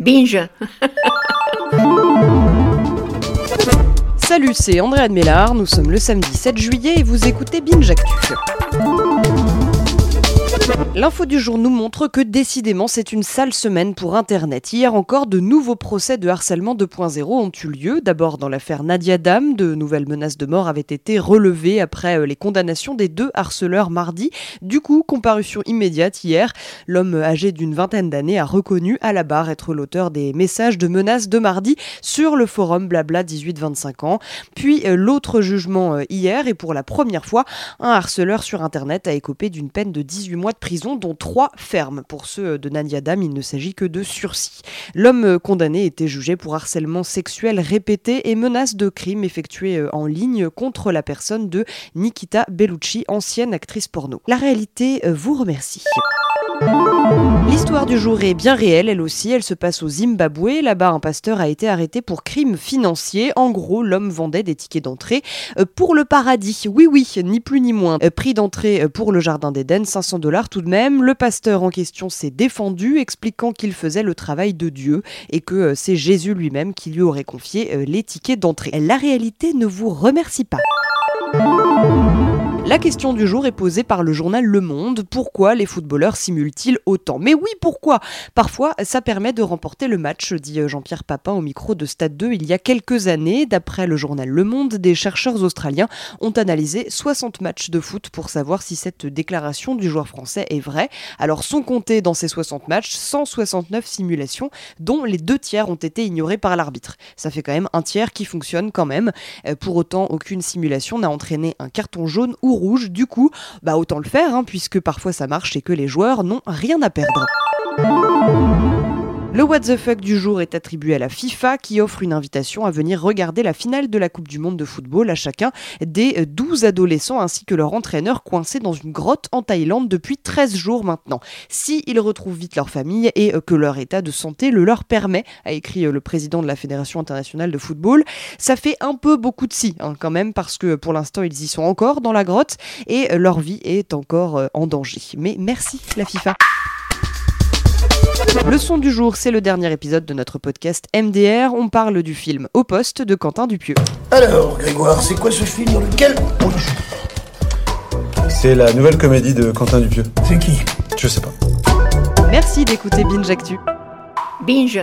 Binge Salut, c'est André Admélard, nous sommes le samedi 7 juillet et vous écoutez Binge Actu. L'info du jour nous montre que décidément c'est une sale semaine pour Internet. Hier encore, de nouveaux procès de harcèlement 2.0 ont eu lieu. D'abord dans l'affaire Nadia Dam, de nouvelles menaces de mort avaient été relevées après euh, les condamnations des deux harceleurs mardi. Du coup, comparution immédiate hier. L'homme âgé d'une vingtaine d'années a reconnu à la barre être l'auteur des messages de menaces de mardi sur le forum Blabla 18-25 ans. Puis euh, l'autre jugement euh, hier et pour la première fois, un harceleur sur Internet a écopé d'une peine de 18 mois de prison, dont trois fermes. Pour ceux de Nadia Dam, il ne s'agit que de sursis. L'homme condamné était jugé pour harcèlement sexuel répété et menace de crime effectué euh, en ligne contre la personne de Nikita Bellucci, ancienne actrice porno. La réalité euh, vous remercie. L'histoire du jour est bien réelle, elle aussi. Elle se passe au Zimbabwe. Là-bas, un pasteur a été arrêté pour crime financier. En gros, l'homme vendait des tickets d'entrée euh, pour le paradis. Oui, oui, ni plus ni moins. Euh, prix d'entrée euh, pour le jardin d'Éden, 500 dollars tout de même. Le pasteur en question s'est défendu, expliquant qu'il faisait le travail de Dieu et que c'est Jésus lui-même qui lui aurait confié les tickets d'entrée. La réalité ne vous remercie pas. La question du jour est posée par le journal Le Monde. Pourquoi les footballeurs simulent-ils autant? Mais oui, pourquoi? Parfois, ça permet de remporter le match, dit Jean-Pierre Papin au micro de Stade 2 il y a quelques années. D'après le journal Le Monde, des chercheurs australiens ont analysé 60 matchs de foot pour savoir si cette déclaration du joueur français est vraie. Alors sont comptés dans ces 60 matchs 169 simulations, dont les deux tiers ont été ignorés par l'arbitre. Ça fait quand même un tiers qui fonctionne quand même. Euh, pour autant, aucune simulation n'a entraîné un carton jaune ou Du coup, bah autant le faire, hein, puisque parfois ça marche et que les joueurs n'ont rien à perdre. Le What the fuck du jour est attribué à la FIFA qui offre une invitation à venir regarder la finale de la Coupe du Monde de football à chacun des 12 adolescents ainsi que leur entraîneur coincés dans une grotte en Thaïlande depuis 13 jours maintenant. Si ils retrouvent vite leur famille et que leur état de santé le leur permet, a écrit le président de la Fédération internationale de football, ça fait un peu beaucoup de si hein, quand même parce que pour l'instant ils y sont encore dans la grotte et leur vie est encore euh, en danger. Mais merci la FIFA. Le son du jour, c'est le dernier épisode de notre podcast MDR. On parle du film Au poste de Quentin Dupieux. Alors, Grégoire, c'est quoi ce film dans lequel on joue? C'est la nouvelle comédie de Quentin Dupieux. C'est qui? Je sais pas. Merci d'écouter Binge Actu. Binge